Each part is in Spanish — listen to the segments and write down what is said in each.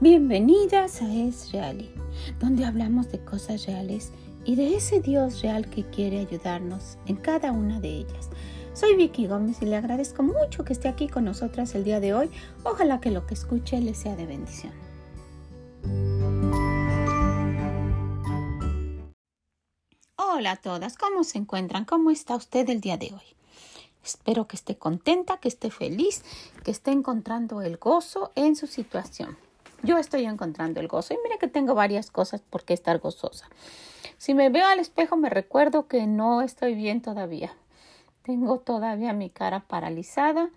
Bienvenidas a Es Real, donde hablamos de cosas reales y de ese Dios real que quiere ayudarnos en cada una de ellas. Soy Vicky Gómez y le agradezco mucho que esté aquí con nosotras el día de hoy. Ojalá que lo que escuche le sea de bendición. Hola a todas, ¿cómo se encuentran? ¿Cómo está usted el día de hoy? Espero que esté contenta, que esté feliz, que esté encontrando el gozo en su situación. Yo estoy encontrando el gozo y mire que tengo varias cosas por qué estar gozosa. Si me veo al espejo me recuerdo que no estoy bien todavía. Tengo todavía mi cara paralizada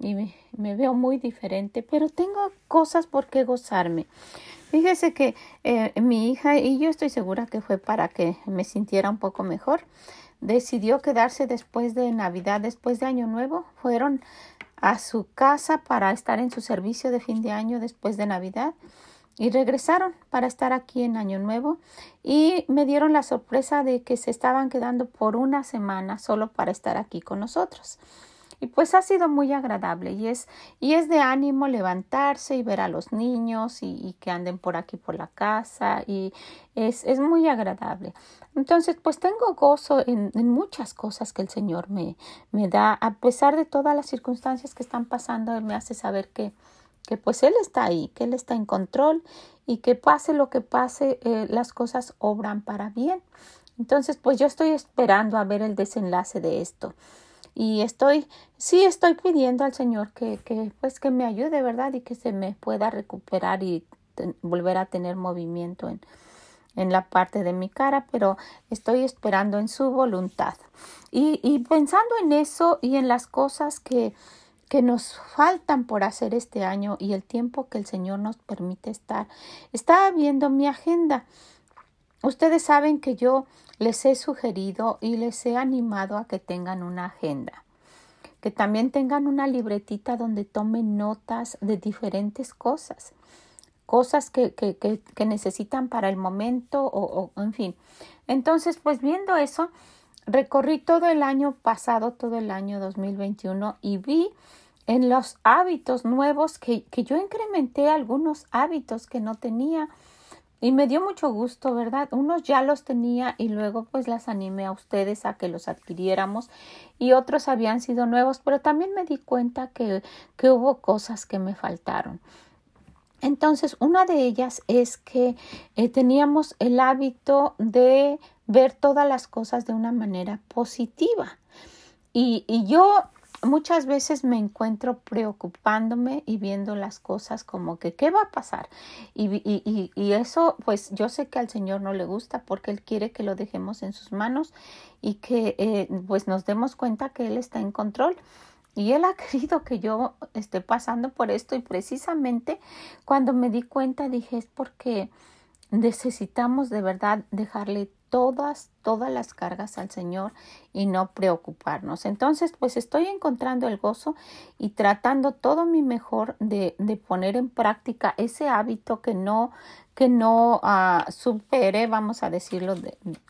y me, veo muy diferente, pero tengo cosas por qué gozarme. Fíjese que eh, mi hija y yo estoy segura que fue para que me sintiera un poco mejor decidió quedarse después de Navidad, después de Año Nuevo. Fueron a su casa para estar en su servicio de fin de año después de Navidad y regresaron para estar aquí en Año Nuevo y me dieron la sorpresa de que se estaban quedando por una semana solo para estar aquí con nosotros. Y pues ha sido muy agradable y es, y es de ánimo levantarse y ver a los niños y, que anden por aquí por la casa y es, es muy agradable. Entonces, pues tengo gozo en, muchas cosas que el Señor me, me da, a pesar de todas las circunstancias que están pasando, Él me hace saber que, que pues Él está ahí, que Él está en control y que pase lo que pase, eh, las cosas obran para bien. Entonces, pues yo estoy esperando a ver el desenlace de esto y estoy, sí estoy pidiendo al Señor que, que, pues que me ayude, ¿verdad? Y que se me pueda recuperar y volver a tener movimiento en, en la parte de mi cara, pero estoy esperando en su voluntad. Y, y pensando en eso y en las cosas que, que nos faltan por hacer este año y el tiempo que el Señor nos permite estar, estaba viendo mi agenda. Ustedes saben que yo les he sugerido y les he animado a que tengan una agenda, que también tengan una libretita donde tomen notas de diferentes cosas, cosas que, que, que, necesitan para el momento o, o, en fin. Entonces, pues viendo eso, recorrí todo el año pasado, todo el año 2021 y vi en los hábitos nuevos que, que yo incrementé algunos hábitos que no tenía y me dio mucho gusto, ¿verdad? Unos ya los tenía y luego pues las animé a ustedes a que los adquiriéramos y otros habían sido nuevos, pero también me di cuenta que, que hubo cosas que me faltaron. Entonces, una de ellas es que eh, teníamos el hábito de ver todas las cosas de una manera positiva. Y, y yo muchas veces me encuentro preocupándome y viendo las cosas como que qué va a pasar y, y, y, eso pues yo sé que al Señor no le gusta porque Él quiere que lo dejemos en sus manos y que eh, pues nos demos cuenta que Él está en control. Y Él ha querido que yo esté pasando por esto y precisamente cuando me di cuenta dije es porque necesitamos de verdad dejarle todas, todas las cargas al Señor y no preocuparnos. Entonces, pues estoy encontrando el gozo y tratando todo mi mejor de, de poner en práctica ese hábito que no que no uh, supere, vamos a decirlo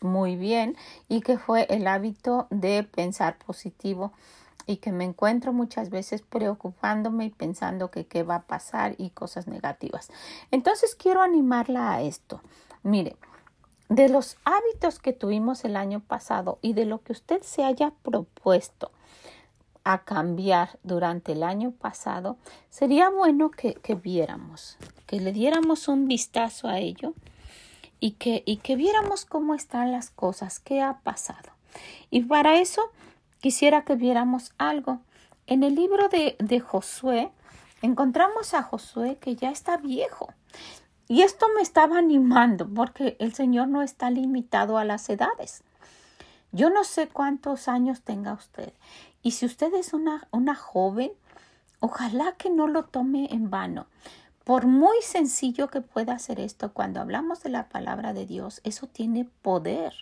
muy bien, y que fue el hábito de pensar positivo y que me encuentro muchas veces preocupándome y pensando que qué va a pasar y cosas negativas. Entonces quiero animarla a esto. Mire, de los hábitos que tuvimos el año pasado y de lo que usted se haya propuesto a cambiar durante el año pasado, sería bueno que, viéramos, que le diéramos un vistazo a ello y que, y que viéramos cómo están las cosas, qué ha pasado. Y para eso quisiera que viéramos algo. En el libro de, de Josué encontramos a Josué que ya está viejo, y esto me estaba animando porque el Señor no está limitado a las edades. Yo no sé cuántos años tenga usted. Y si usted es una, una joven, ojalá que no lo tome en vano. Por muy sencillo que pueda hacer esto, cuando hablamos de la palabra de Dios, eso tiene poder.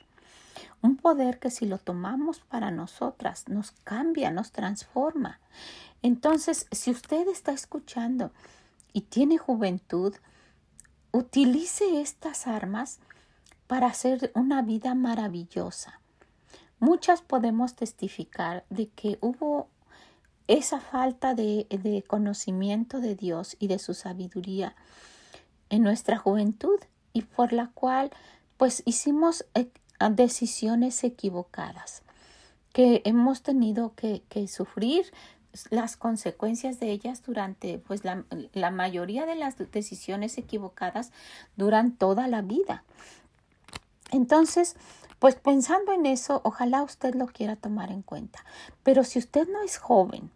Un poder que si lo tomamos para nosotras nos cambia, nos transforma. Entonces, si usted está escuchando y tiene juventud, utilice estas armas para hacer una vida maravillosa. Muchas podemos testificar de que hubo esa falta de, conocimiento de Dios y de su sabiduría en nuestra juventud y por la cual pues hicimos eh, decisiones equivocadas que hemos tenido que sufrir las consecuencias de ellas durante pues la, la, mayoría de las decisiones equivocadas duran toda la vida. Entonces, pues pensando en eso, ojalá usted lo quiera tomar en cuenta. Pero si usted no es joven,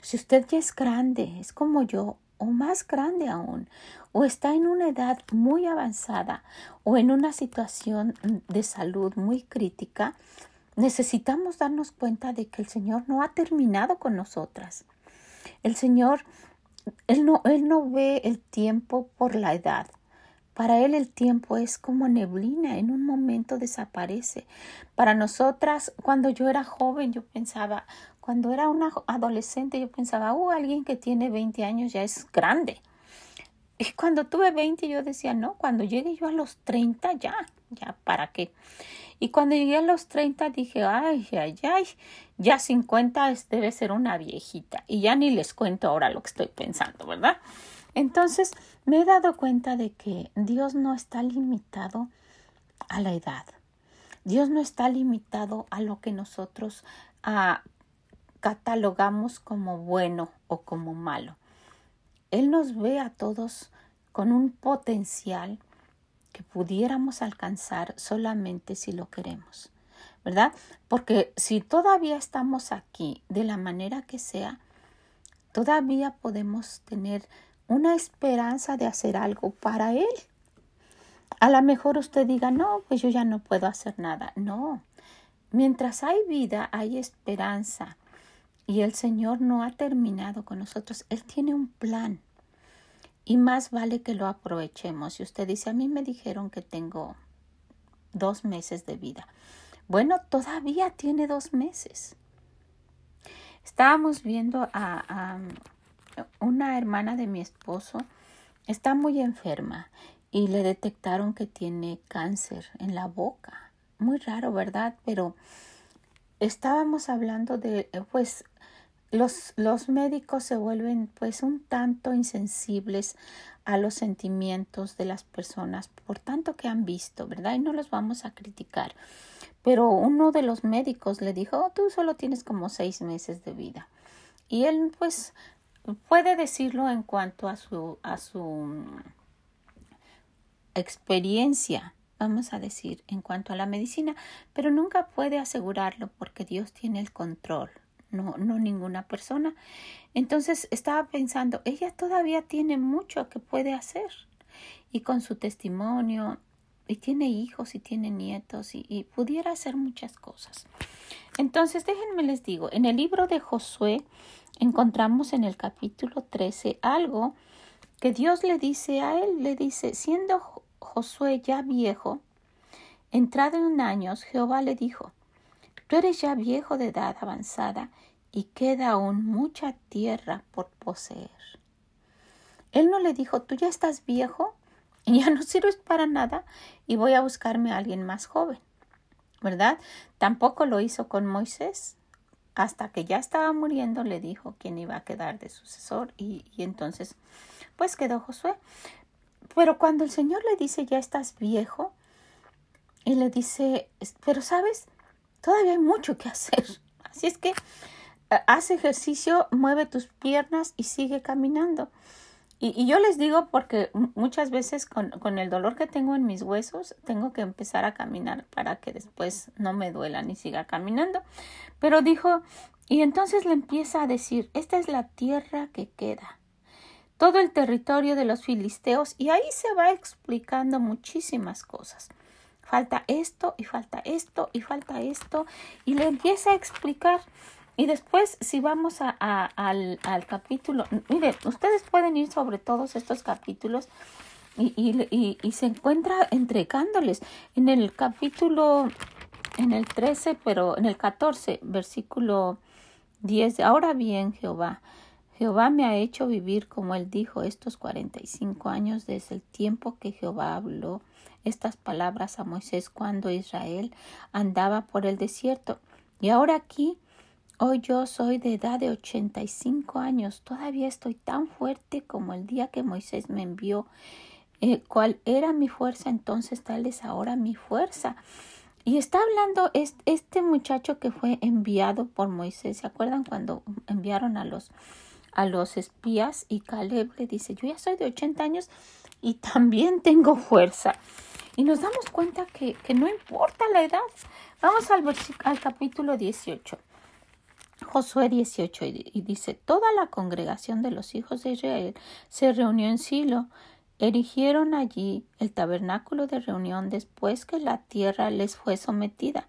si usted ya es grande, es como yo, o más grande aún, o está en una edad muy avanzada o en una situación de salud muy crítica, necesitamos darnos cuenta de que el Señor no ha terminado con nosotras. El Señor, Él no, Él no ve el tiempo por la edad. Para Él el tiempo es como neblina, en un momento desaparece. Para nosotras, cuando yo era joven, yo pensaba, cuando era una adolescente, yo pensaba, oh, alguien que tiene 20 años ya es grande. Y cuando tuve 20, yo decía, no, cuando llegue yo a los 30, ya, ya, ¿para qué? Y cuando llegué a los 30 dije, ay, ay, ay, ya 50 debe ser una viejita. Y ya ni les cuento ahora lo que estoy pensando, ¿verdad? Entonces me he dado cuenta de que Dios no está limitado a la edad. Dios no está limitado a lo que nosotros ah, catalogamos como bueno o como malo. Él nos ve a todos con un potencial que pudiéramos alcanzar solamente si lo queremos, ¿verdad? Porque si todavía estamos aquí de la manera que sea, todavía podemos tener una esperanza de hacer algo para Él. A lo mejor usted diga, no, pues yo ya no puedo hacer nada. No, mientras hay vida, hay esperanza. Y el Señor no ha terminado con nosotros. Él tiene un plan y más vale que lo aprovechemos. Si usted dice, a mí me dijeron que tengo dos meses de vida. Bueno, todavía tiene dos meses. Estábamos viendo a, una hermana de mi esposo, está muy enferma y le detectaron que tiene cáncer en la boca. Muy raro, ¿verdad? Pero estábamos hablando de, pues, los, los médicos se vuelven pues un tanto insensibles a los sentimientos de las personas por tanto que han visto, ¿verdad? Y no los vamos a criticar. Pero uno de los médicos le dijo, oh, tú solo tienes como seis meses de vida. Y él pues puede decirlo en cuanto a su, a su experiencia, vamos a decir, en cuanto a la medicina, pero nunca puede asegurarlo porque Dios tiene el control no, no ninguna persona. Entonces estaba pensando, ella todavía tiene mucho que puede hacer y con su testimonio y tiene hijos y tiene nietos y, y, pudiera hacer muchas cosas. Entonces déjenme les digo, en el libro de Josué encontramos en el capítulo 13 algo que Dios le dice a él, le dice, siendo Josué ya viejo, entrado en años, Jehová le dijo, Tú eres ya viejo de edad avanzada y queda aún mucha tierra por poseer. Él no le dijo, tú ya estás viejo y ya no sirves para nada y voy a buscarme a alguien más joven, ¿verdad? Tampoco lo hizo con Moisés. Hasta que ya estaba muriendo le dijo quién iba a quedar de sucesor y, y entonces pues quedó Josué. Pero cuando el Señor le dice, ya estás viejo, y le dice, pero sabes, todavía hay mucho que hacer. Así es que eh, haz ejercicio, mueve tus piernas y sigue caminando. Y, yo les digo porque muchas veces con, con, el dolor que tengo en mis huesos, tengo que empezar a caminar para que después no me duelan y siga caminando. Pero dijo, y entonces le empieza a decir, esta es la tierra que queda, todo el territorio de los filisteos, y ahí se va explicando muchísimas cosas falta esto y falta esto y falta esto y le empieza a explicar. Y después, si vamos a, al, capítulo, mire, ustedes pueden ir sobre todos estos capítulos y, y, y, se encuentra entregándoles. En el capítulo, en el 13, pero en el 14, versículo 10, ahora bien, Jehová, Jehová me ha hecho vivir como él dijo estos 45 años desde el tiempo que Jehová habló estas palabras a Moisés cuando Israel andaba por el desierto. Y ahora aquí Hoy yo soy de edad de 85 años. Todavía estoy tan fuerte como el día que Moisés me envió. Eh, ¿Cuál era mi fuerza entonces? Tal es ahora mi fuerza. Y está hablando este muchacho que fue enviado por Moisés. ¿Se acuerdan cuando enviaron a los, a los espías? Y Caleb le dice, yo ya soy de 80 años y también tengo fuerza. Y nos damos cuenta que, que no importa la edad. Vamos al, al capítulo 18. Josué 18 y dice, toda la congregación de los hijos de Israel se reunió en Silo Erigieron allí el tabernáculo de reunión después que la tierra les fue sometida.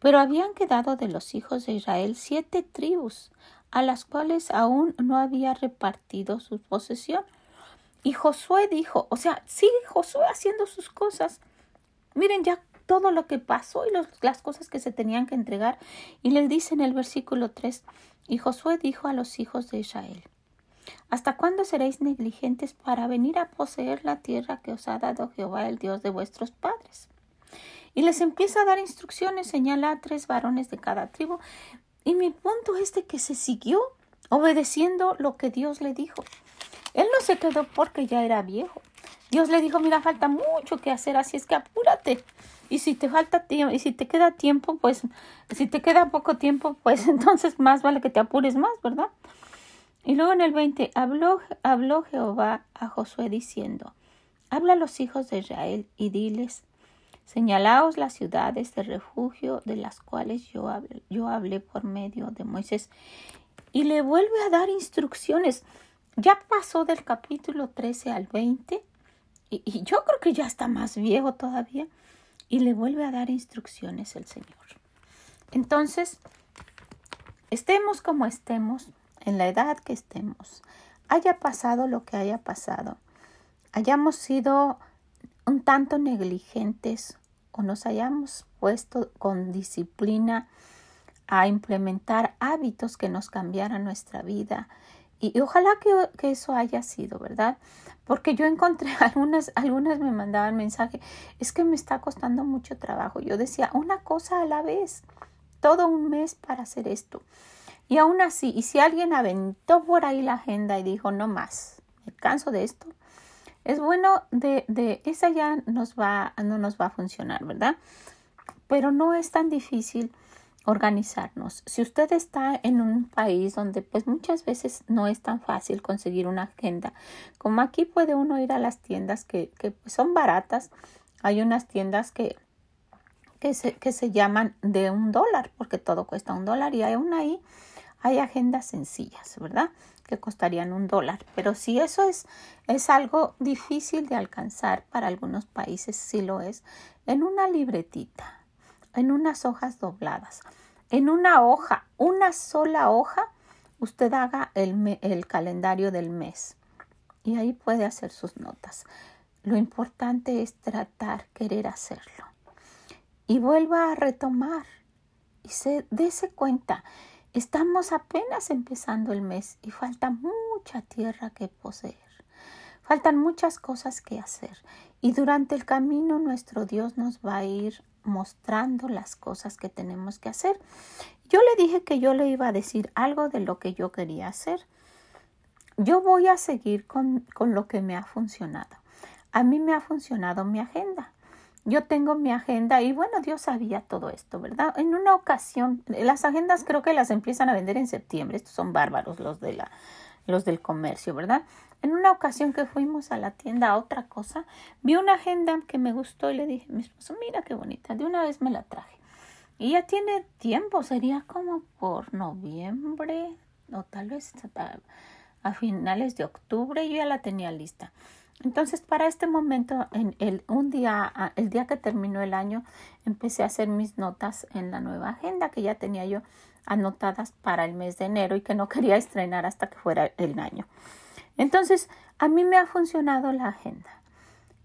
Pero habían quedado de los hijos de Israel siete tribus, a las cuales aún no había repartido su posesión. Y Josué dijo, o sea, sigue Josué haciendo sus cosas. Miren ya todo lo que pasó y las cosas que se tenían que entregar. Y les dice en el versículo 3, y Josué dijo a los hijos de Israel, ¿Hasta cuándo seréis negligentes para venir a poseer la tierra que os ha dado Jehová, el Dios de vuestros padres? Y les empieza a dar instrucciones, señala a tres varones de cada tribu. Y mi punto es de que se siguió obedeciendo lo que Dios le dijo. Él no se quedó porque ya era viejo. Dios le dijo, mira, falta mucho que hacer, así es que apúrate. Y si te falta tiempo, y si te queda tiempo, pues, si te queda poco tiempo, pues entonces más vale que te apures más, ¿verdad? Y luego en el 20 habló, habló Jehová a Josué diciendo, Habla a los hijos de Israel y diles, Señalaos las ciudades de refugio de las cuales yo hablé, yo hablé por medio de Moisés. Y le vuelve a dar instrucciones. Ya pasó del capítulo 13 al 20 y, y yo creo que ya está más viejo todavía. Y le vuelve a dar instrucciones el Señor. Entonces, estemos como estemos, en la edad que estemos, haya pasado lo que haya pasado, hayamos sido un tanto negligentes o nos hayamos puesto con disciplina a implementar hábitos que nos cambiaran nuestra vida. Y, ojalá que, eso haya sido, ¿verdad? Porque yo encontré algunas, algunas me mandaban mensaje, es que me está costando mucho trabajo. Yo decía, una cosa a la vez, todo un mes para hacer esto. Y aún así, y si alguien aventó por ahí la agenda y dijo, no más, me canso de esto, es bueno, de, de esa ya nos va, no nos va a funcionar, ¿verdad? Pero no es tan difícil organizarnos. Si usted está en un país donde pues muchas veces no es tan fácil conseguir una agenda, como aquí puede uno ir a las tiendas que, que pues, son baratas, hay unas tiendas que, que, se, que se llaman de un dólar, porque todo cuesta un dólar y una ahí hay agendas sencillas, ¿verdad? Que costarían un dólar. Pero si eso es, es algo difícil de alcanzar para algunos países, sí lo es, en una libretita, en unas hojas dobladas, en una hoja, una sola hoja, usted haga el, el calendario del mes y ahí puede hacer sus notas. Lo importante es tratar, querer hacerlo. Y vuelva a retomar y se dése cuenta Estamos apenas empezando el mes y falta mucha tierra que poseer. Faltan muchas cosas que hacer y durante el camino nuestro Dios nos va a ir mostrando las cosas que tenemos que hacer. Yo le dije que yo le iba a decir algo de lo que yo quería hacer. Yo voy a seguir con, con lo que me ha funcionado. A mí me ha funcionado mi agenda yo tengo mi agenda y bueno, Dios sabía todo esto, ¿verdad? En una ocasión, las agendas creo que las empiezan a vender en septiembre, estos son bárbaros los de la los del comercio, ¿verdad? En una ocasión que fuimos a la tienda a otra cosa, vi una agenda que me gustó y le dije a mi esposo, mira qué bonita, de una vez me la traje. Y ya tiene tiempo, sería como por noviembre o tal vez a, finales de octubre, yo ya la tenía lista. Entonces, para este momento, en el, un día, el día que terminó el año, empecé a hacer mis notas en la nueva agenda que ya tenía yo anotadas para el mes de enero y que no quería estrenar hasta que fuera el año. Entonces, a mí me ha funcionado la agenda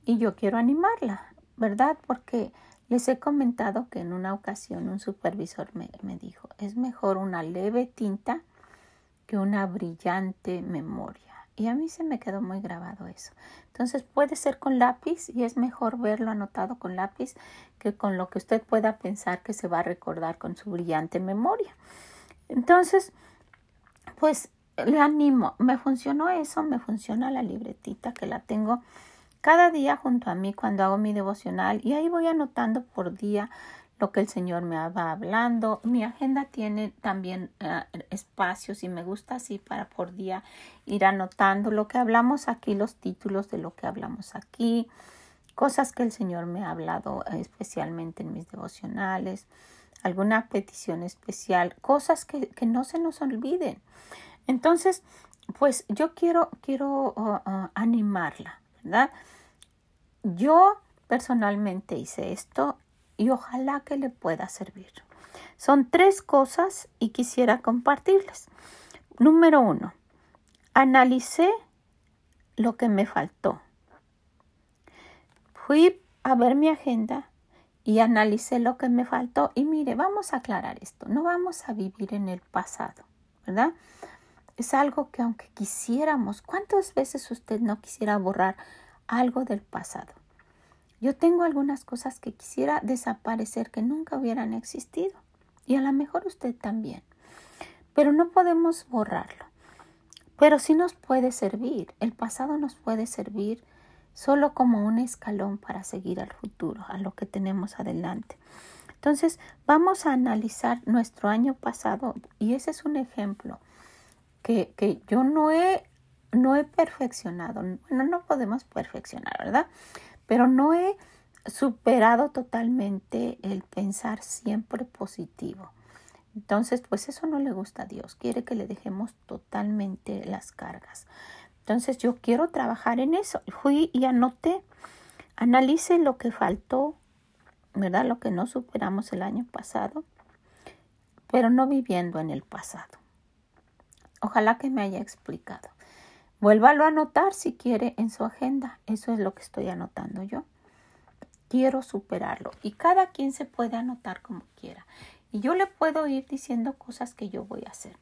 y yo quiero animarla, ¿verdad? Porque les he comentado que en una ocasión un supervisor me, me dijo, es mejor una leve tinta que una brillante memoria. Y a mí se me quedó muy grabado eso. Entonces puede ser con lápiz y es mejor verlo anotado con lápiz que con lo que usted pueda pensar que se va a recordar con su brillante memoria. Entonces, pues le animo, me funcionó eso, me funciona la libretita que la tengo cada día junto a mí cuando hago mi devocional y ahí voy anotando por día lo que el Señor me va hablando. Mi agenda tiene también eh, espacios y me gusta así para por día ir anotando lo que hablamos aquí, los títulos de lo que hablamos aquí, cosas que el Señor me ha hablado eh, especialmente en mis devocionales, alguna petición especial, cosas que, que no se nos olviden. Entonces, pues yo quiero, quiero uh, uh, animarla, ¿verdad? Yo personalmente hice esto y ojalá que le pueda servir. Son tres cosas y quisiera compartirles. Número uno, analicé lo que me faltó. Fui a ver mi agenda y analicé lo que me faltó. Y mire, vamos a aclarar esto. No vamos a vivir en el pasado, ¿verdad? Es algo que aunque quisiéramos, ¿cuántas veces usted no quisiera borrar algo del pasado? Yo tengo algunas cosas que quisiera desaparecer que nunca hubieran existido. Y a lo mejor usted también. Pero no podemos borrarlo. Pero sí nos puede servir. El pasado nos puede servir solo como un escalón para seguir al futuro, a lo que tenemos adelante. Entonces, vamos a analizar nuestro año pasado y ese es un ejemplo que, que yo no he, no he perfeccionado. Bueno, no podemos perfeccionar, ¿verdad? pero no he superado totalmente el pensar siempre positivo. Entonces, pues eso no le gusta a Dios, quiere que le dejemos totalmente las cargas. Entonces, yo quiero trabajar en eso. Fui y anoté, analice lo que faltó, ¿verdad? Lo que no superamos el año pasado, pero no viviendo en el pasado. Ojalá que me haya explicado. Vuélvalo a anotar si quiere en su agenda. Eso es lo que estoy anotando yo. Quiero superarlo. Y cada quien se puede anotar como quiera. Y yo le puedo ir diciendo cosas que yo voy a hacer.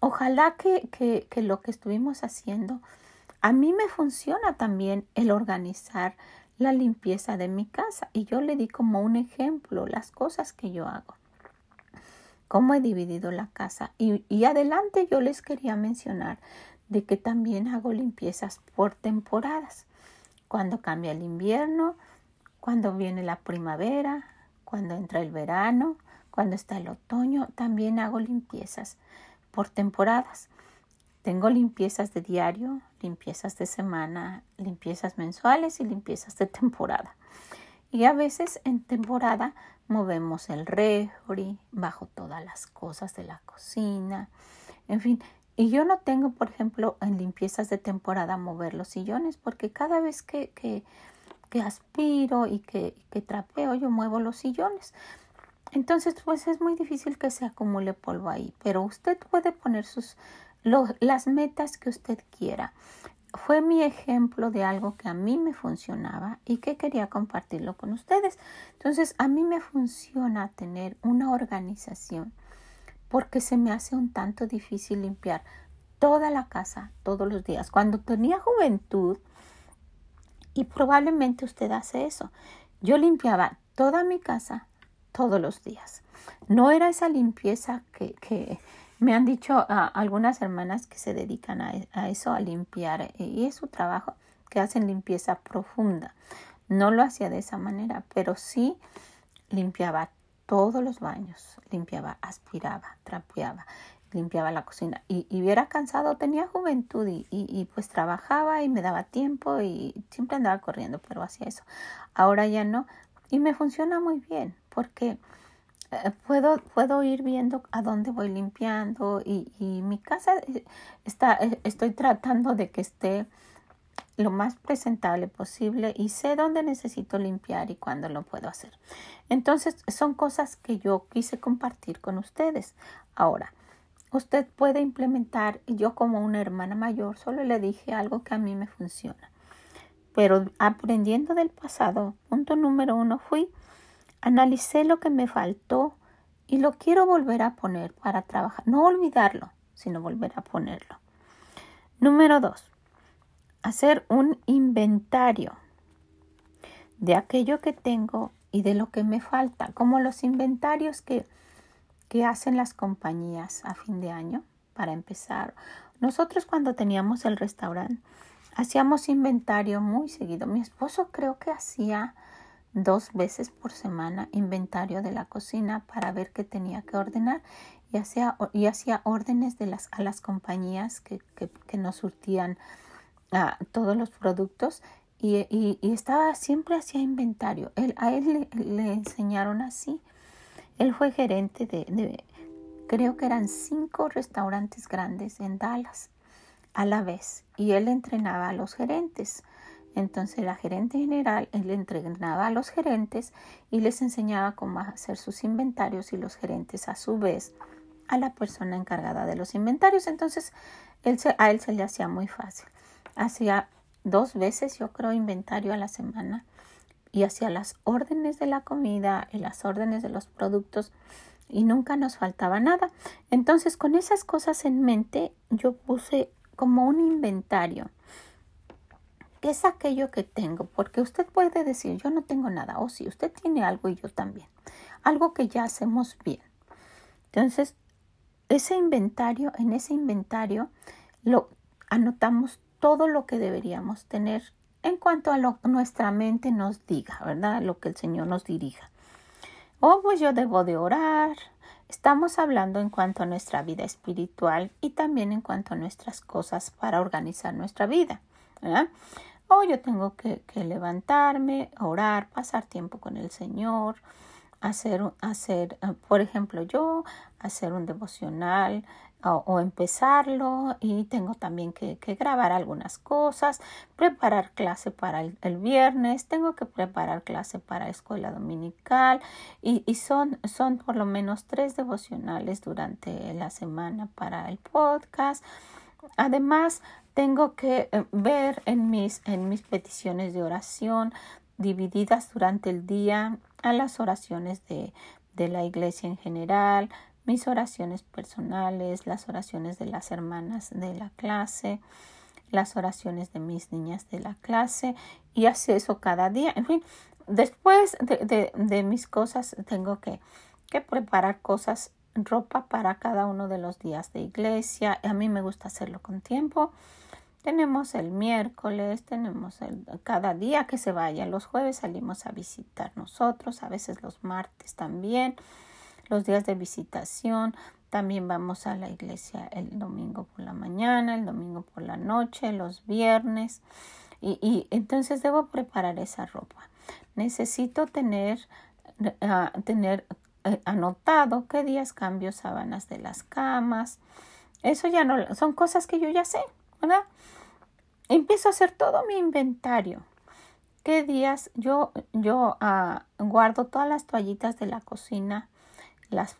Ojalá que, que, que lo que estuvimos haciendo, a mí me funciona también el organizar la limpieza de mi casa. Y yo le di como un ejemplo las cosas que yo hago cómo he dividido la casa. Y, y, adelante yo les quería mencionar de que también hago limpiezas por temporadas. Cuando cambia el invierno, cuando viene la primavera, cuando entra el verano, cuando está el otoño, también hago limpiezas por temporadas. Tengo limpiezas de diario, limpiezas de semana, limpiezas mensuales y limpiezas de temporada. Y a veces en temporada movemos el refri, bajo todas las cosas de la cocina, en fin, y yo no tengo, por ejemplo, en limpiezas de temporada mover los sillones porque cada vez que, que, que aspiro y que, que, trapeo yo muevo los sillones. Entonces, pues es muy difícil que se acumule polvo ahí, pero usted puede poner sus, las metas que usted quiera. Fue mi ejemplo de algo que a mí me funcionaba y que quería compartirlo con ustedes. Entonces, a mí me funciona tener una organización porque se me hace un tanto difícil limpiar toda la casa todos los días. Cuando tenía juventud, y probablemente usted hace eso, yo limpiaba toda mi casa todos los días. No era esa limpieza que, me han dicho algunas hermanas que se dedican a, a, eso, a limpiar, eh, y es su trabajo, que hacen limpieza profunda. No lo hacía de esa manera, pero sí limpiaba todos los baños, limpiaba, aspiraba, trapeaba, limpiaba la cocina y, y hubiera cansado, tenía juventud y, pues trabajaba y me daba tiempo y siempre andaba corriendo, pero hacía eso. Ahora ya no y me funciona muy bien porque puedo, puedo ir viendo a dónde voy limpiando y, y mi casa eh, está, eh, estoy tratando de que esté lo más presentable posible y sé dónde necesito limpiar y cuándo lo puedo hacer. Entonces, son cosas que yo quise compartir con ustedes. Ahora, usted puede implementar, yo como una hermana mayor solo le dije algo que a mí me funciona. Pero aprendiendo del pasado, punto número uno fui, analicé lo que me faltó y lo quiero volver a poner para trabajar. No olvidarlo, sino volver a ponerlo. Número dos, hacer un inventario de aquello que tengo y de lo que me falta, como los inventarios que, que hacen las compañías a fin de año para empezar. Nosotros cuando teníamos el restaurante hacíamos inventario muy seguido. Mi esposo creo que hacía dos veces por semana inventario de la cocina para ver qué tenía que ordenar y hacía, y hacía órdenes de las, a las compañías que, que, nos surtían ah, todos los productos y, y, estaba siempre hacía inventario. Él, a él le, enseñaron así. Él fue gerente de, de, creo que eran cinco restaurantes grandes en Dallas a la vez y él entrenaba a los gerentes. Entonces la gerente general él entrenaba a los gerentes y les enseñaba cómo hacer sus inventarios y los gerentes a su vez a la persona encargada de los inventarios. Entonces a él se le hacía muy fácil. Hacía dos veces, yo creo, inventario a la semana y hacía las órdenes de la comida y las órdenes de los productos y nunca nos faltaba nada. Entonces, con esas cosas en mente, yo puse como un inventario. ¿Qué es aquello que tengo? Porque usted puede decir, yo no tengo nada, o si usted tiene algo y yo también. Algo que ya hacemos bien. Entonces, ese inventario, en ese inventario, lo anotamos todo lo que deberíamos tener en cuanto a lo que nuestra mente nos diga, ¿verdad? Lo que el Señor nos dirija. Oh, pues yo debo de orar. Estamos hablando en cuanto a nuestra vida espiritual y también en cuanto a nuestras cosas para organizar nuestra vida. ¿verdad? Oh, yo tengo que, levantarme, orar, pasar tiempo con el Señor, hacer, hacer, eh, por ejemplo, yo, hacer un devocional, o, empezarlo y tengo también que, grabar algunas cosas, preparar clase para el, viernes, tengo que preparar clase para escuela dominical y, y, son, son por lo menos tres devocionales durante la semana para el podcast. Además, tengo que eh, ver en mis, en mis peticiones de oración divididas durante el día a las oraciones de, de la iglesia en general, mis oraciones personales, las oraciones de las hermanas de la clase, las oraciones de mis niñas de la clase y hace eso cada día. En fin, después de, de, mis cosas tengo que, que, preparar cosas, ropa para cada uno de los días de iglesia. A mí me gusta hacerlo con tiempo. Tenemos el miércoles, tenemos el, cada día que se vaya. Los jueves salimos a visitar nosotros, a veces los martes también los días de visitación. También vamos a la iglesia el domingo por la mañana, el domingo por la noche, los viernes. Y, y entonces debo preparar esa ropa. Necesito tener, ah, tener eh, anotado qué días cambio sábanas de las camas. Eso ya no, son cosas que yo ya sé, ¿verdad? Empiezo a hacer todo mi inventario. ¿Qué días yo, yo ah, guardo todas las toallitas de la cocina las,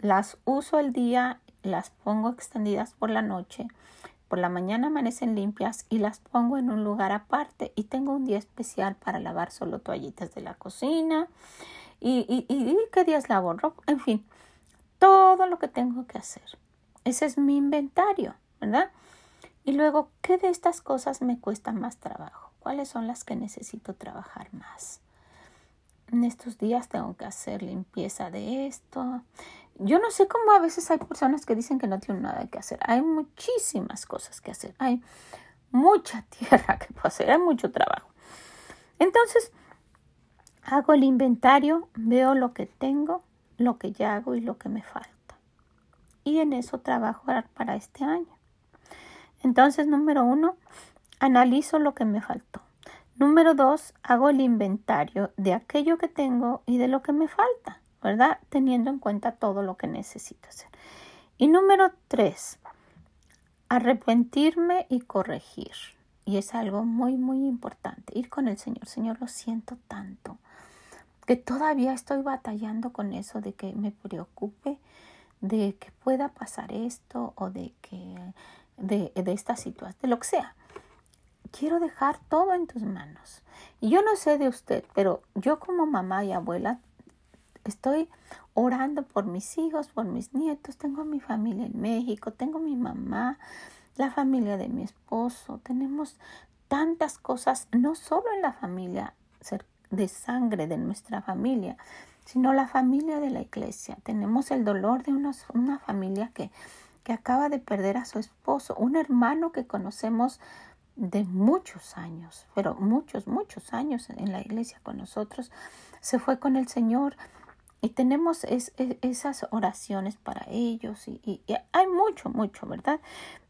las uso el día, las pongo extendidas por la noche, por la mañana amanecen limpias y las pongo en un lugar aparte y tengo un día especial para lavar solo toallitas de la cocina y, y, y qué días lavo ropa, en fin, todo lo que tengo que hacer. Ese es mi inventario, ¿verdad? Y luego, ¿qué de estas cosas me cuesta más trabajo? ¿Cuáles son las que necesito trabajar más? en estos días tengo que hacer limpieza de esto. Yo no sé cómo a veces hay personas que dicen que no tienen nada que hacer. Hay muchísimas cosas que hacer. Hay mucha tierra que hacer. Hay mucho trabajo. Entonces, hago el inventario, veo lo que tengo, lo que ya hago y lo que me falta. Y en eso trabajo para este año. Entonces, número uno, analizo lo que me faltó. Número dos, hago el inventario de aquello que tengo y de lo que me falta, ¿verdad? Teniendo en cuenta todo lo que necesito hacer. Y número tres, arrepentirme y corregir. Y es algo muy, muy importante. Ir con el Señor. Señor, lo siento tanto. Que todavía estoy batallando con eso de que me preocupe de que pueda pasar esto o de que de, de esta situación, de lo que sea quiero dejar todo en tus manos. Y yo no sé de usted, pero yo como mamá y abuela estoy orando por mis hijos, por mis nietos, tengo mi familia en México, tengo mi mamá, la familia de mi esposo, tenemos tantas cosas, no solo en la familia de sangre de nuestra familia, sino la familia de la iglesia. Tenemos el dolor de una, una familia que, que acaba de perder a su esposo, un hermano que conocemos de muchos años, pero muchos, muchos años en la iglesia con nosotros, se fue con el Señor y tenemos esas oraciones para ellos y, hay mucho, mucho, ¿verdad?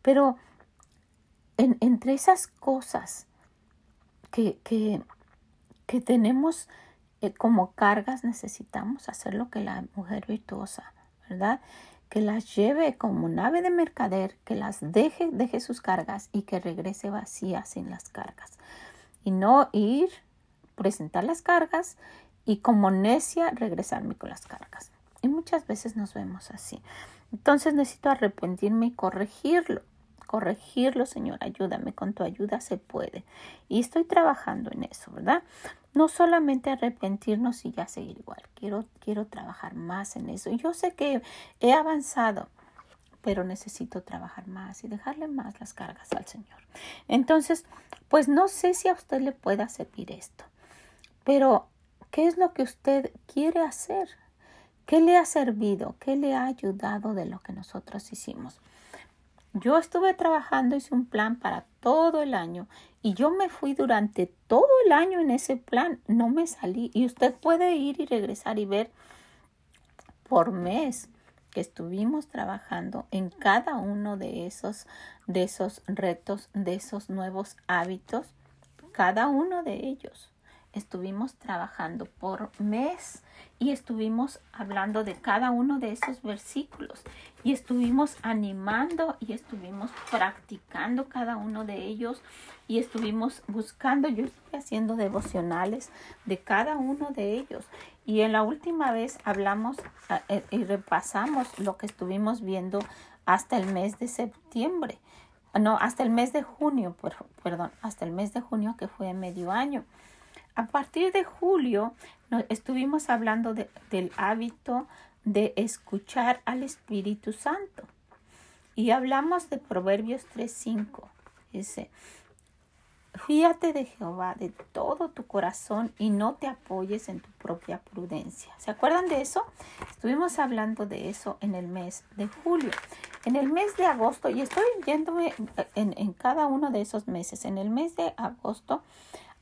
Pero entre esas cosas que, que, que tenemos eh, como cargas necesitamos hacer lo que la mujer virtuosa, ¿verdad? Que las lleve como nave de mercader, que las deje, deje sus cargas y que regrese vacía sin las cargas. Y no ir, presentar las cargas y como necia regresarme con las cargas. Y muchas veces nos vemos así. Entonces necesito arrepentirme y corregirlo corregirlo, Señor, ayúdame, con tu ayuda se puede. Y estoy trabajando en eso, ¿verdad? No solamente arrepentirnos y ya seguir igual, quiero, quiero trabajar más en eso. Yo sé que he avanzado, pero necesito trabajar más y dejarle más las cargas al Señor. Entonces, pues no sé si a usted le pueda servir esto, pero ¿qué es lo que usted quiere hacer? ¿Qué le ha servido? ¿Qué le ha ayudado de lo que nosotros hicimos? Yo estuve trabajando, hice un plan para todo el año y yo me fui durante todo el año en ese plan, no me salí. Y usted puede ir y regresar y ver por mes que estuvimos trabajando en cada uno de esos de esos retos, de esos nuevos hábitos, cada uno de ellos estuvimos trabajando por mes y estuvimos hablando de cada uno de esos versículos. Y estuvimos animando y estuvimos practicando cada uno de ellos y estuvimos buscando, yo estoy haciendo devocionales de cada uno de ellos. Y en la última vez hablamos eh, y repasamos lo que estuvimos viendo hasta el mes de septiembre, no, hasta el mes de junio, perdón, hasta el mes de junio que fue medio año. A partir de julio estuvimos hablando del hábito de escuchar al Espíritu Santo y hablamos de Proverbios 3.5. Dice, Fíate de Jehová de todo tu corazón y no te apoyes en tu propia prudencia. ¿Se acuerdan de eso? Estuvimos hablando de eso en el mes de julio. En el mes de agosto, y estoy viéndome en, en cada uno de esos meses, en el mes de agosto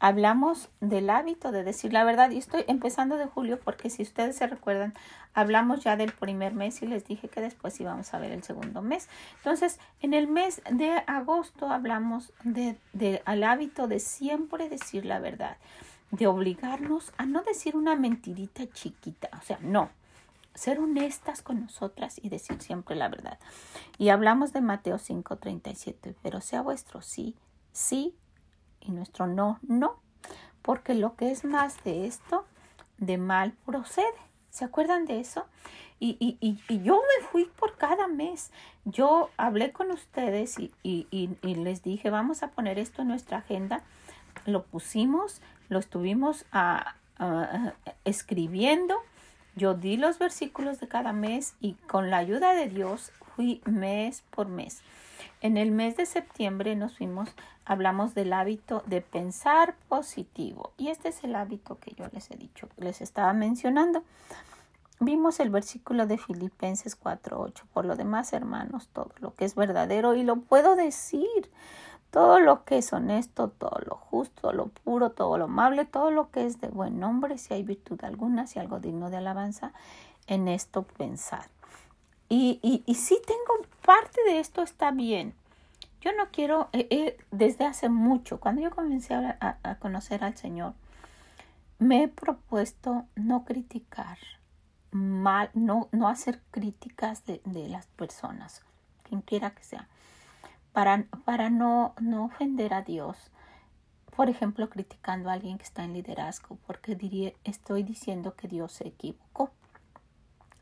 hablamos del hábito de decir la verdad. Y estoy empezando de julio porque si ustedes se recuerdan hablamos ya del primer mes y les dije que después íbamos a ver el segundo mes. Entonces en el mes de agosto hablamos de, al hábito de siempre decir la verdad de obligarnos a no decir una mentirita chiquita o sea no ser honestas con nosotras y decir siempre la verdad. Y hablamos de Mateo 5:37 pero sea vuestro sí sí y nuestro no, no, porque lo que es más de esto, de mal procede. ¿Se acuerdan de eso? Y, y, y, yo me fui por cada mes. Yo hablé con ustedes y, y, les dije, vamos a poner esto en nuestra agenda. Lo pusimos, lo estuvimos a, escribiendo. Yo di los versículos de cada mes y con la ayuda de Dios fui mes por mes. En el mes de septiembre nos fuimos, hablamos del hábito de pensar positivo y este es el hábito que yo les he dicho, les estaba mencionando. Vimos el versículo de Filipenses 4:8. Por lo demás, hermanos, todo lo que es verdadero y lo puedo decir, todo lo que es honesto, todo lo justo, lo puro, todo lo amable, todo lo que es de buen nombre, si hay virtud alguna, si algo digno de alabanza, en esto pensar. Y, sí tengo parte de esto está bien. Yo no quiero, eh, eh, desde hace mucho, cuando yo comencé a, conocer al Señor, me he propuesto no criticar mal, no, hacer críticas de, las personas, quien quiera que sea, para, para no, no ofender a Dios. Por ejemplo, criticando a alguien que está en liderazgo, porque diría, estoy diciendo que Dios se equivocó.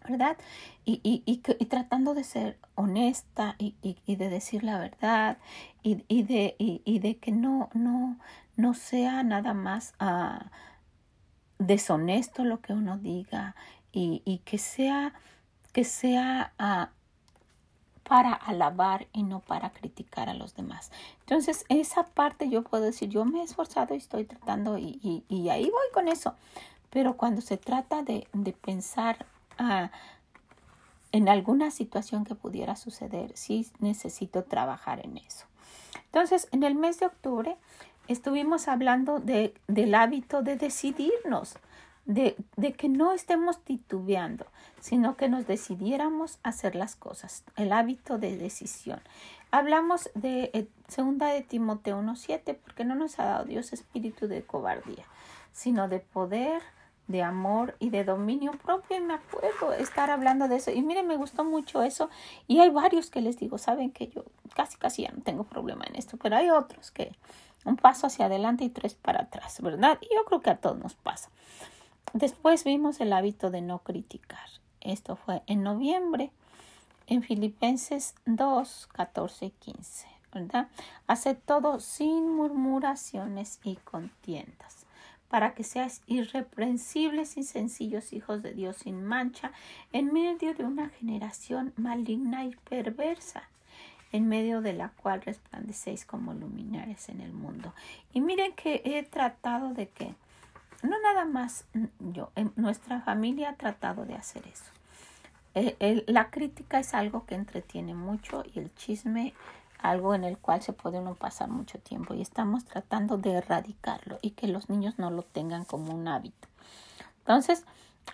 ¿Verdad? Y, y, y, tratando de ser honesta y, y, de decir la verdad y, y de, y, de que no, no, no sea nada más uh, deshonesto lo que uno diga y, y que sea, que sea uh, para alabar y no para criticar a los demás. Entonces, esa parte yo puedo decir, yo me he esforzado y estoy tratando y, y, y ahí voy con eso pero cuando se trata de, pensar ah, en alguna situación que pudiera suceder, sí necesito trabajar en eso. Entonces, en el mes de octubre estuvimos hablando de, del hábito de decidirnos, de, de, que no estemos titubeando, sino que nos decidiéramos hacer las cosas, el hábito de decisión. Hablamos de eh, segunda de Timoteo 1.7, porque no nos ha dado Dios espíritu de cobardía, sino de poder, de amor y de dominio propio. Y me acuerdo estar hablando de eso. Y miren, me gustó mucho eso. Y hay varios que les digo, saben que yo casi casi ya no tengo problema en esto, pero hay otros que un paso hacia adelante y tres para atrás, ¿verdad? Y yo creo que a todos nos pasa. Después vimos el hábito de no criticar. Esto fue en noviembre, en Filipenses 2, 14 y 15, ¿verdad? Hace todo sin murmuraciones y contiendas, para que seas irreprensibles y sencillos hijos de Dios sin mancha, en medio de una generación maligna y perversa en medio de la cual resplandecéis como luminares en el mundo. Y miren que he tratado de que no nada más yo, en nuestra familia ha tratado de hacer eso. Eh, la crítica es algo que entretiene mucho y el chisme algo en el cual se puede uno pasar mucho tiempo y estamos tratando de erradicarlo y que los niños no lo tengan como un hábito. Entonces,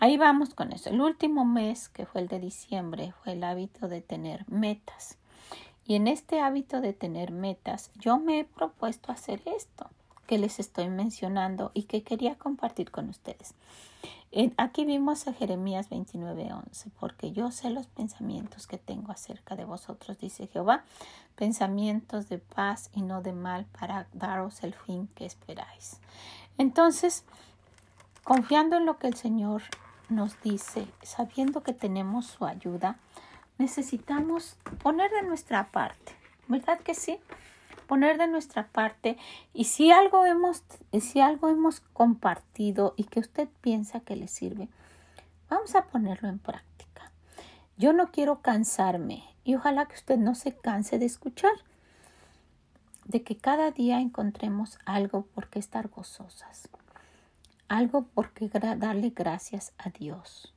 ahí vamos con eso. El último mes, que fue el de diciembre, fue el hábito de tener metas. Y en este hábito de tener metas, yo me he propuesto hacer esto que les estoy mencionando y que quería compartir con ustedes. Aquí vimos a Jeremías 29:11, porque yo sé los pensamientos que tengo acerca de vosotros, dice Jehová, pensamientos de paz y no de mal para daros el fin que esperáis. Entonces, confiando en lo que el Señor nos dice, sabiendo que tenemos su ayuda, necesitamos poner de nuestra parte, ¿verdad que sí? Poner de nuestra parte y si algo hemos, si algo hemos compartido y que usted piensa que le sirve, vamos a ponerlo en práctica. Yo no quiero cansarme y ojalá que usted no se canse de escuchar, de que cada día encontremos algo por qué estar gozosas, algo por qué darle gracias a Dios,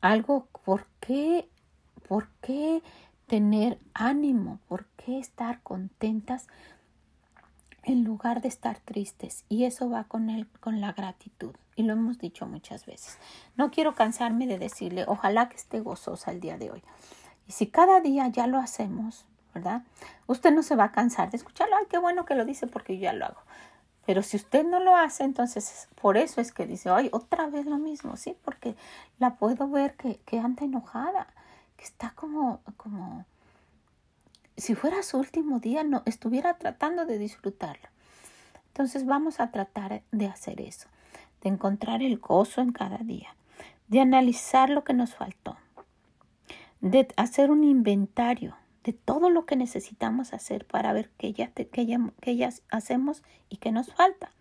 algo por qué, por qué tener ánimo, por qué estar contentas en lugar de estar tristes. Y eso va con, el, con la gratitud. Y lo hemos dicho muchas veces. No quiero cansarme de decirle, ojalá que esté gozosa el día de hoy. Y si cada día ya lo hacemos, ¿verdad? Usted no se va a cansar de escucharlo. Ay, qué bueno que lo dice porque yo ya lo hago. Pero si usted no lo hace, entonces por eso es que dice, ay, otra vez lo mismo, ¿sí? Porque la puedo ver que, que anda enojada está como, como si fuera su último día, no estuviera tratando de disfrutarlo. Entonces vamos a tratar de hacer eso, de encontrar el gozo en cada día, de analizar lo que nos faltó, de hacer un inventario de todo lo que necesitamos hacer para ver qué ya, ya, ya hacemos y qué nos falta.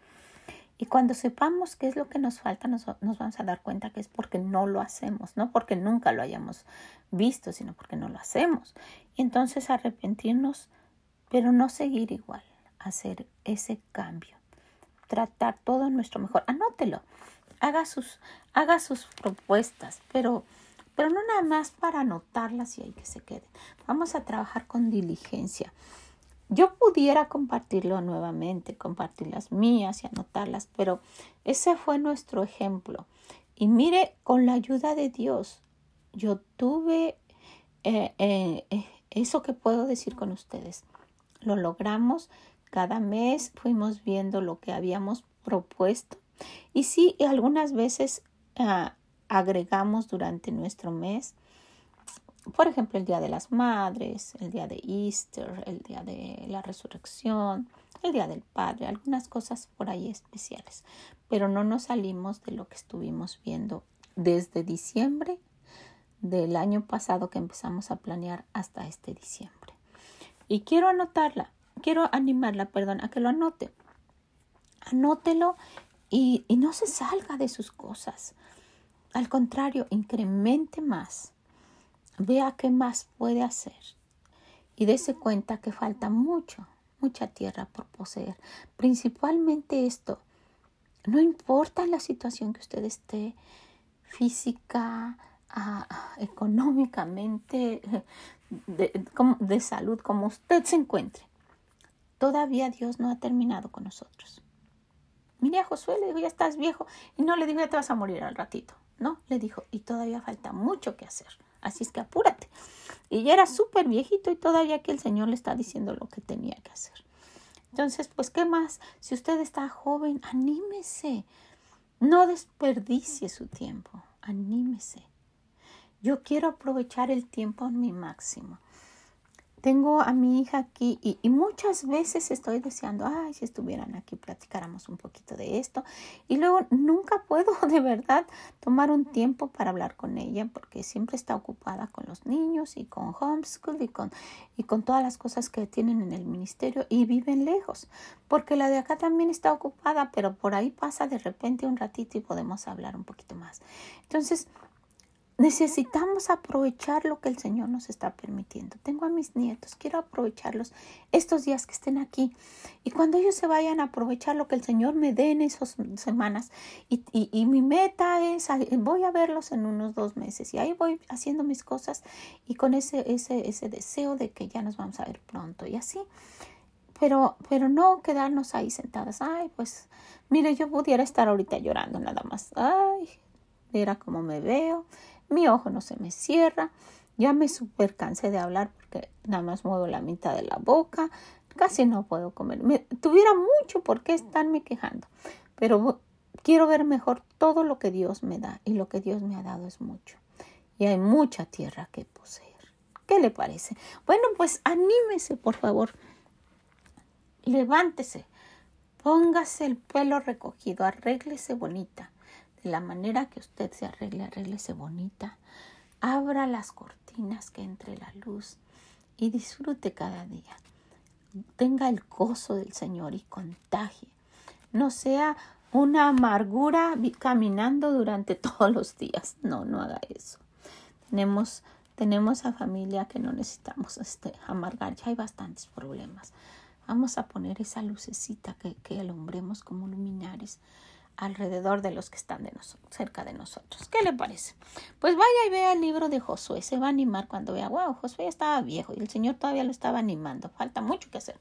Y cuando sepamos qué es lo que nos falta, nos, vamos a dar cuenta que es porque no lo hacemos, no porque nunca lo hayamos visto, sino porque no lo hacemos. Y entonces arrepentirnos, pero no seguir igual, hacer ese cambio, tratar todo nuestro mejor. Anótelo, haga sus, haga sus propuestas, pero, pero no nada más para anotarlas y ahí que se queden. Vamos a trabajar con diligencia. Yo pudiera compartirlo nuevamente, compartir las mías y anotarlas, pero ese fue nuestro ejemplo. Y mire, con la ayuda de Dios, yo tuve eh, eh, eso que puedo decir con ustedes. Lo logramos. Cada mes fuimos viendo lo que habíamos propuesto. Y sí, algunas veces ah, agregamos durante nuestro mes por ejemplo, el Día de las Madres, el Día de Easter, el Día de la Resurrección, el Día del Padre, algunas cosas por ahí especiales. Pero no nos salimos de lo que estuvimos viendo desde diciembre del año pasado que empezamos a planear hasta este diciembre. Y quiero anotarla, quiero animarla, perdón, a que lo anote. Anótelo y, y no se salga de sus cosas. Al contrario, incremente más vea qué más puede hacer y dése cuenta que falta mucho, mucha tierra por poseer. Principalmente esto, No importa la situación que usted esté, física, ah, económicamente, de, de salud, como usted se encuentre. Todavía Dios no ha terminado con nosotros. Mire a Josué, le dijo, ya estás viejo. Y no le dijo, ya te vas a morir al ratito. No, le dijo, y todavía falta mucho que hacer. Así es que apúrate. Y ya era súper viejito y todavía que el Señor le está diciendo lo que tenía que hacer. Entonces, pues, ¿qué más? Si usted está joven, anímese. No desperdicie su tiempo. Anímese. Yo quiero aprovechar el tiempo en mi máximo tengo a mi hija aquí y, muchas veces estoy deseando, ay, si estuvieran aquí, platicáramos un poquito de esto. Y luego nunca puedo de verdad tomar un tiempo para hablar con ella porque siempre está ocupada con los niños y con homeschool y con, y con todas las cosas que tienen en el ministerio y viven lejos. Porque la de acá también está ocupada, pero por ahí pasa de repente un ratito y podemos hablar un poquito más. Entonces, Necesitamos aprovechar lo que el Señor nos está permitiendo. Tengo a mis nietos, quiero aprovecharlos estos días que estén aquí. Y cuando ellos se vayan a aprovechar lo que el Señor me dé en esas semanas. Y, y, mi meta es, voy a verlos en unos dos meses. Y ahí voy haciendo mis cosas y con ese, ese, ese deseo de que ya nos vamos a ver pronto. Y así. Pero, pero no quedarnos ahí sentadas. Ay, pues, mire, yo pudiera estar ahorita llorando nada más. Ay, mira cómo me veo mi ojo no se me cierra, ya me super cansé de hablar porque nada más muevo la mitad de la boca, casi no puedo comer. Me, tuviera mucho por qué estarme quejando, pero quiero ver mejor todo lo que Dios me da y lo que Dios me ha dado es mucho. Y hay mucha tierra que poseer. ¿Qué le parece? Bueno, pues anímese, por favor. Levántese, póngase el pelo recogido, arréglese bonita de la manera que usted se arregle, arréglese bonita. Abra las cortinas que entre la luz y disfrute cada día. Tenga el gozo del Señor y contagie. No sea una amargura caminando durante todos los días. No, no haga eso. Tenemos, tenemos a familia que no necesitamos este, amargar. Ya hay bastantes problemas. Vamos a poner esa lucecita que, que alumbremos como luminares alrededor de los que están de cerca de nosotros. ¿Qué le parece? Pues vaya y vea el libro de Josué. Se va a animar cuando vea, wow, Josué estaba viejo y el Señor todavía lo estaba animando. Falta mucho que hacer.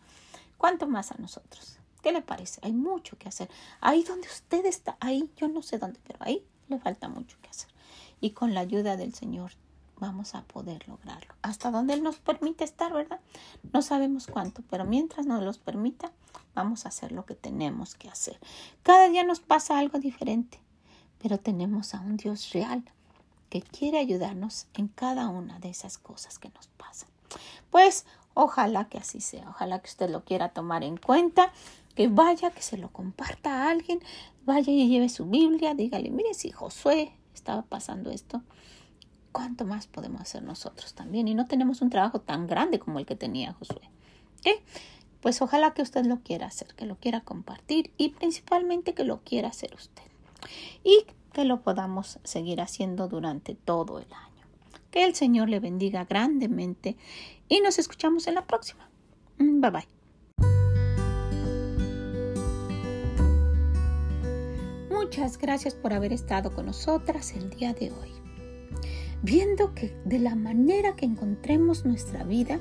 ¿Cuánto más a nosotros? ¿Qué le parece? Hay mucho que hacer. Ahí donde usted está, ahí, yo no sé dónde, pero ahí le falta mucho que hacer. Y con la ayuda del Señor vamos a poder lograrlo. Hasta donde Él nos permite estar, ¿verdad? No sabemos cuánto, pero mientras nos los permita, vamos a hacer lo que tenemos que hacer. Cada día nos pasa algo diferente, pero tenemos a un Dios real que quiere ayudarnos en cada una de esas cosas que nos pasan. Pues ojalá que así sea, ojalá que usted lo quiera tomar en cuenta, que vaya, que se lo comparta a alguien, vaya y lleve su Biblia, dígale, mire si Josué estaba pasando esto, ¿cuánto más podemos hacer nosotros también? Y no tenemos un trabajo tan grande como el que tenía Josué. Pues ojalá que usted lo quiera hacer, que lo quiera compartir y principalmente que lo quiera hacer usted. Y que lo podamos seguir haciendo durante todo el año. Que el Señor le bendiga grandemente y nos escuchamos en la próxima. Mm, bye bye. Muchas gracias por haber estado con nosotras el día de hoy viendo que de la manera que encontremos nuestra vida,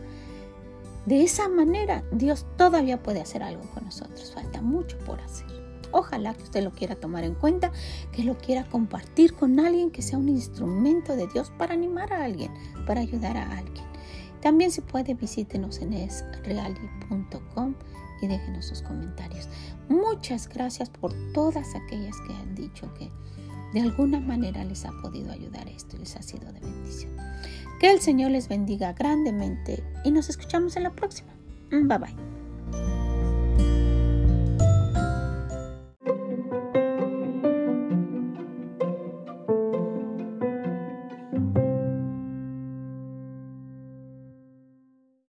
de esa manera Dios todavía puede hacer algo con nosotros. Falta mucho por hacer. Ojalá que usted lo quiera tomar en cuenta, que lo quiera compartir con alguien, que sea un instrumento de Dios para animar a alguien, para ayudar a alguien. También se puede visítenos en esreali.com y déjenos sus comentarios. Muchas gracias por todas aquellas que han dicho que de alguna manera les ha podido ayudar esto y les ha sido de bendición. Que el Señor les bendiga grandemente y nos escuchamos en la próxima. Bye bye.